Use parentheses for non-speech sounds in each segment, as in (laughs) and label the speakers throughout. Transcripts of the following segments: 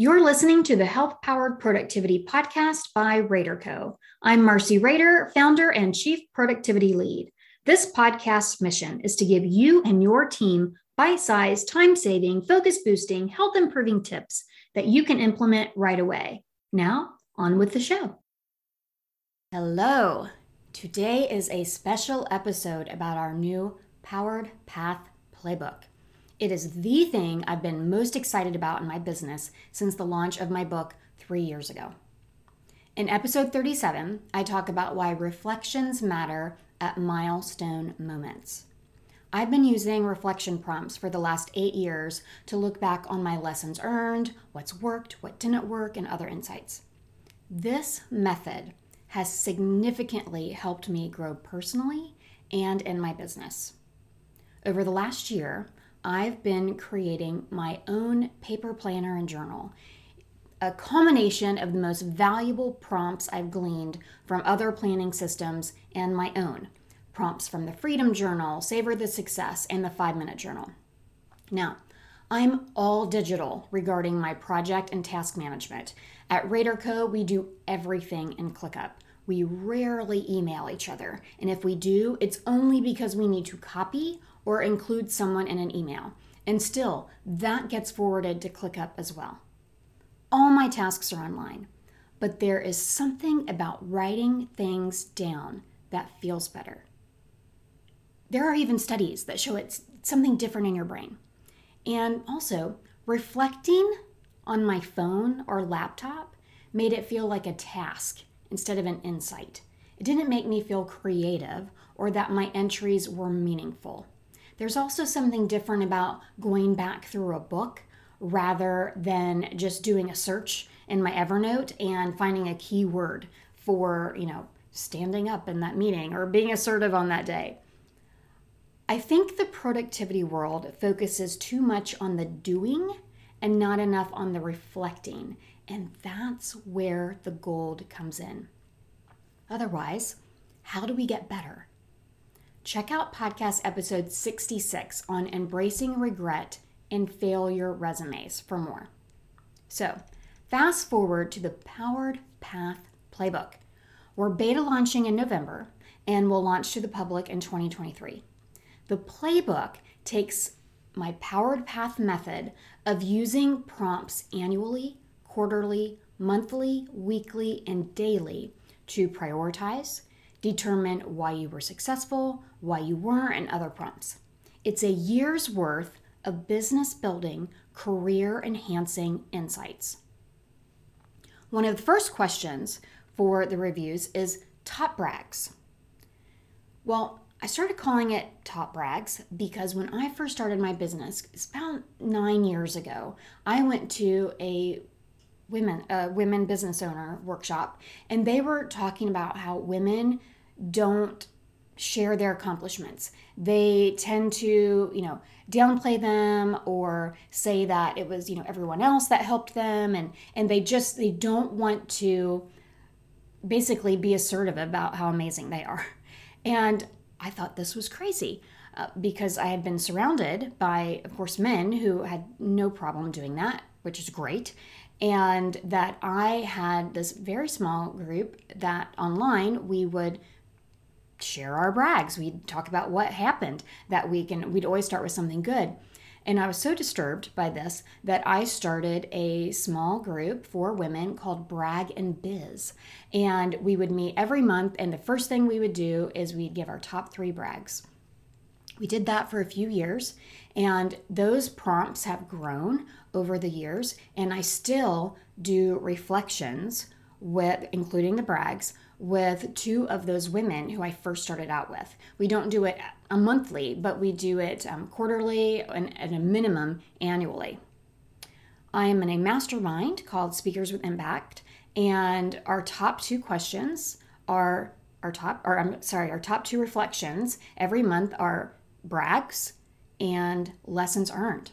Speaker 1: You're listening to the Health Powered Productivity Podcast by RaderCo. I'm Marcy Rader, founder and chief productivity lead. This podcast's mission is to give you and your team bite sized, time saving, focus boosting, health improving tips that you can implement right away. Now, on with the show. Hello. Today is a special episode about our new Powered Path Playbook. It is the thing I've been most excited about in my business since the launch of my book three years ago. In episode 37, I talk about why reflections matter at milestone moments. I've been using reflection prompts for the last eight years to look back on my lessons earned, what's worked, what didn't work, and other insights. This method has significantly helped me grow personally and in my business. Over the last year, I've been creating my own paper planner and journal, a culmination of the most valuable prompts I've gleaned from other planning systems and my own prompts from the Freedom Journal, Savor the Success, and the Five Minute Journal. Now, I'm all digital regarding my project and task management. At RaderCo, we do everything in ClickUp. We rarely email each other, and if we do, it's only because we need to copy or include someone in an email. And still, that gets forwarded to ClickUp as well. All my tasks are online, but there is something about writing things down that feels better. There are even studies that show it's something different in your brain. And also, reflecting on my phone or laptop made it feel like a task instead of an insight. It didn't make me feel creative or that my entries were meaningful. There's also something different about going back through a book rather than just doing a search in my Evernote and finding a keyword for, you know, standing up in that meeting or being assertive on that day. I think the productivity world focuses too much on the doing and not enough on the reflecting. And that's where the gold comes in. Otherwise, how do we get better? Check out podcast episode 66 on embracing regret and failure resumes for more. So, fast forward to the Powered Path Playbook. We're beta launching in November and will launch to the public in 2023. The playbook takes my Powered Path method of using prompts annually, quarterly, monthly, weekly, and daily to prioritize, determine why you were successful, why you weren't, and other prompts. It's a year's worth of business building, career enhancing insights. One of the first questions for the reviews is top brags. Well, I started calling it Top Brags because when I first started my business, it's about nine years ago, I went to a women a women business owner workshop and they were talking about how women don't share their accomplishments. They tend to, you know, downplay them or say that it was, you know, everyone else that helped them and and they just they don't want to basically be assertive about how amazing they are. And I thought this was crazy. Uh, because I had been surrounded by, of course, men who had no problem doing that, which is great and that I had this very small group that online we would share our brags. We'd talk about what happened that week and we'd always start with something good. And I was so disturbed by this that I started a small group for women called Brag and Biz. And we would meet every month, and the first thing we would do is we'd give our top three brags. We did that for a few years, and those prompts have grown over the years. And I still do reflections with, including the brags, with two of those women who I first started out with. We don't do it a monthly, but we do it um, quarterly and at a minimum annually. I am in a mastermind called Speakers with Impact, and our top two questions are our top, or I'm sorry, our top two reflections every month are brags and lessons earned.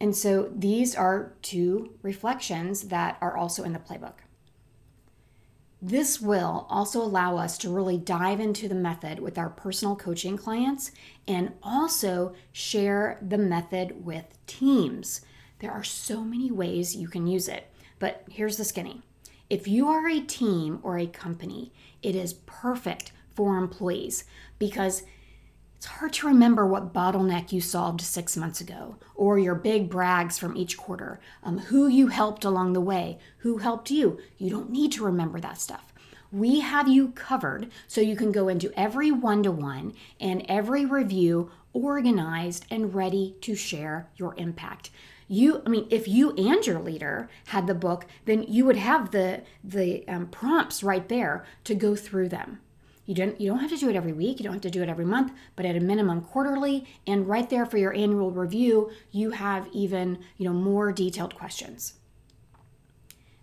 Speaker 1: And so these are two reflections that are also in the playbook. This will also allow us to really dive into the method with our personal coaching clients and also share the method with teams There are so many ways you can use it, but here's the skinny. If you are a team or a company, it is perfect for employees because it's hard to remember what bottleneck you solved six months ago, or your big brags from each quarter, um, who you helped along the way, who helped you. You don't need to remember that stuff. We have you covered so you can go into every one to one and every review organized and ready to share your impact you i mean if you and your leader had the book then you would have the the um, prompts right there to go through them you don't you don't have to do it every week, you don't have to do it every month, but at a minimum quarterly and right there for your annual review, you have even, you know, more detailed questions.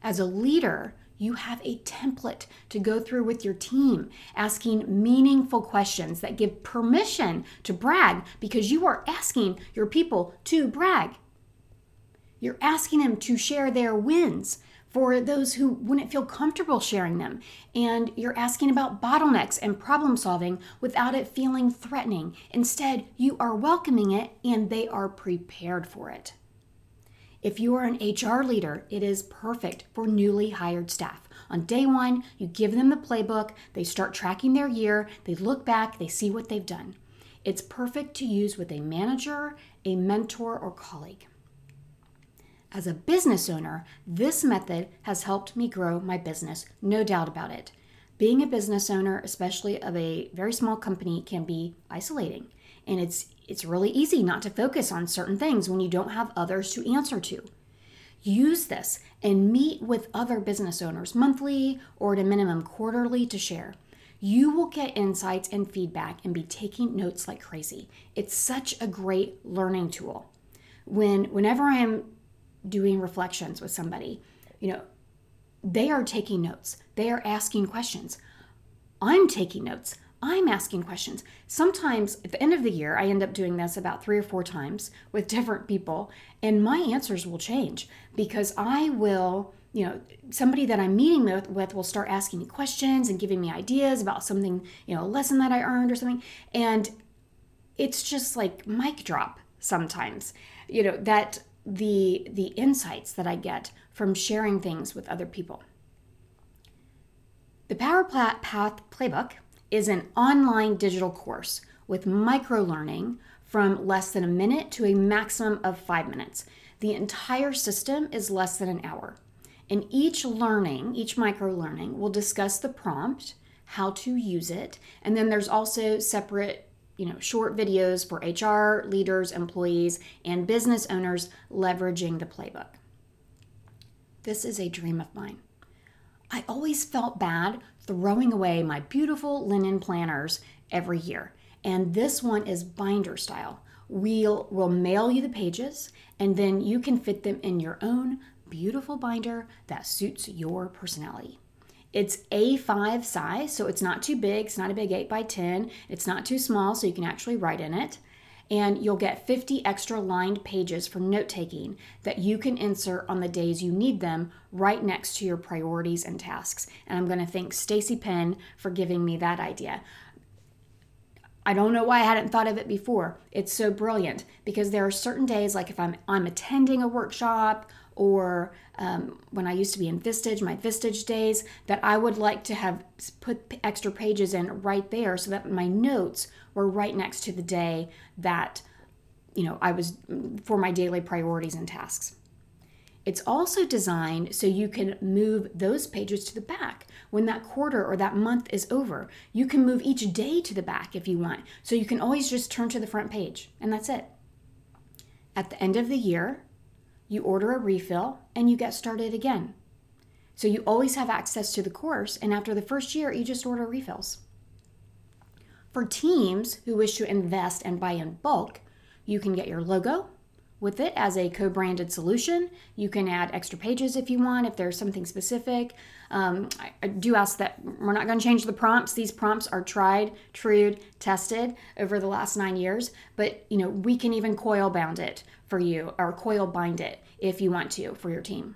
Speaker 1: As a leader, you have a template to go through with your team, asking meaningful questions that give permission to brag because you are asking your people to brag. You're asking them to share their wins for those who wouldn't feel comfortable sharing them. And you're asking about bottlenecks and problem solving without it feeling threatening. Instead, you are welcoming it and they are prepared for it. If you are an HR leader, it is perfect for newly hired staff. On day one, you give them the playbook, they start tracking their year, they look back, they see what they've done. It's perfect to use with a manager, a mentor, or colleague. As a business owner, this method has helped me grow my business, no doubt about it. Being a business owner, especially of a very small company, can be isolating. And it's it's really easy not to focus on certain things when you don't have others to answer to. Use this and meet with other business owners monthly or at a minimum quarterly to share. You will get insights and feedback and be taking notes like crazy. It's such a great learning tool. When whenever I am doing reflections with somebody, you know, they are taking notes, they are asking questions. I'm taking notes. I'm asking questions. Sometimes at the end of the year, I end up doing this about three or four times with (laughs) different people, and my answers will change because I will, you know, somebody that I'm meeting with, with will start asking me questions and giving me ideas about something, you know, a lesson that I earned or something. And it's just like mic drop sometimes, you know, that the the insights that I get from sharing things with other people. The Power Path Playbook is an online digital course with micro learning from less than a minute to a maximum of 5 minutes. The entire system is less than an hour. And each learning, each micro learning will discuss the prompt, how to use it, and then there's also separate you know, short videos for HR leaders, employees, and business owners leveraging the playbook. This is a dream of mine. I always felt bad throwing away my beautiful linen planners every year, and this one is binder style. We'll, we'll mail you the pages, and then you can fit them in your own beautiful binder that suits your personality. It's A5 size, so it's not too big. It's not a big 8 by 10. It's not too small, so you can actually write in it. And you'll get 50 extra lined pages for note taking that you can insert on the days you need them right next to your priorities and tasks. And I'm going to thank Stacy Penn for giving me that idea. I don't know why I hadn't thought of it before. It's so brilliant because there are certain days, like if I'm I'm attending a workshop or um, when I used to be in Vistage, my Vistage days, that I would like to have put extra pages in right there so that my notes were right next to the day that, you know, I was for my daily priorities and tasks. It's also designed so you can move those pages to the back when that quarter or that month is over. You can move each day to the back if you want. So you can always just turn to the front page, and that's it. At the end of the year, you order a refill, and you get started again. So you always have access to the course, and after the first year, you just order refills. For teams who wish to invest and buy in bulk, you can get your logo with it as a co branded solution. You can add extra pages if you want, if there's something specific. Um, I, I, do ask that we're not going to change the prompts. These prompts are tried, true, tested over the last nine years, but you know we can even coil bound it for you or coil bind it if you want to for your team.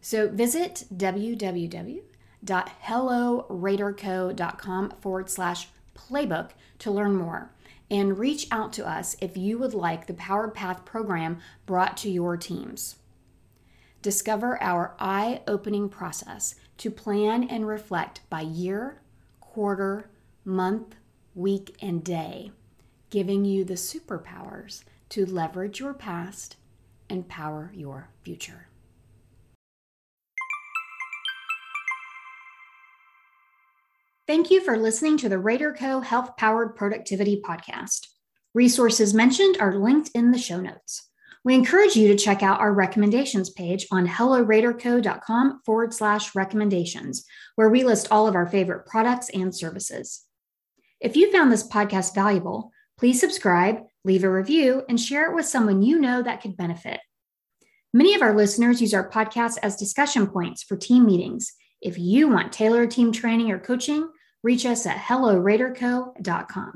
Speaker 1: So visit www.helloraderco.com forward slash playbook to learn more. And reach out to us if you would like the Powered Path program brought to your teams. Discover our eye opening process to plan and reflect by year, quarter, month, week, and day, giving you the superpowers to leverage your past and power your future. Thank you for listening to the Rader Co. Health Powered Productivity Podcast. Resources mentioned are linked in the show notes. We encourage you to check out our recommendations page on helloraderco.com forward slash recommendations, where we list all of our favorite products and services. If you found this podcast valuable, please subscribe, leave a review, and share it with someone you know that could benefit. Many of our listeners use our podcast as discussion points for team meetings. If you want tailored team training or coaching, reach us at helloraderco.com.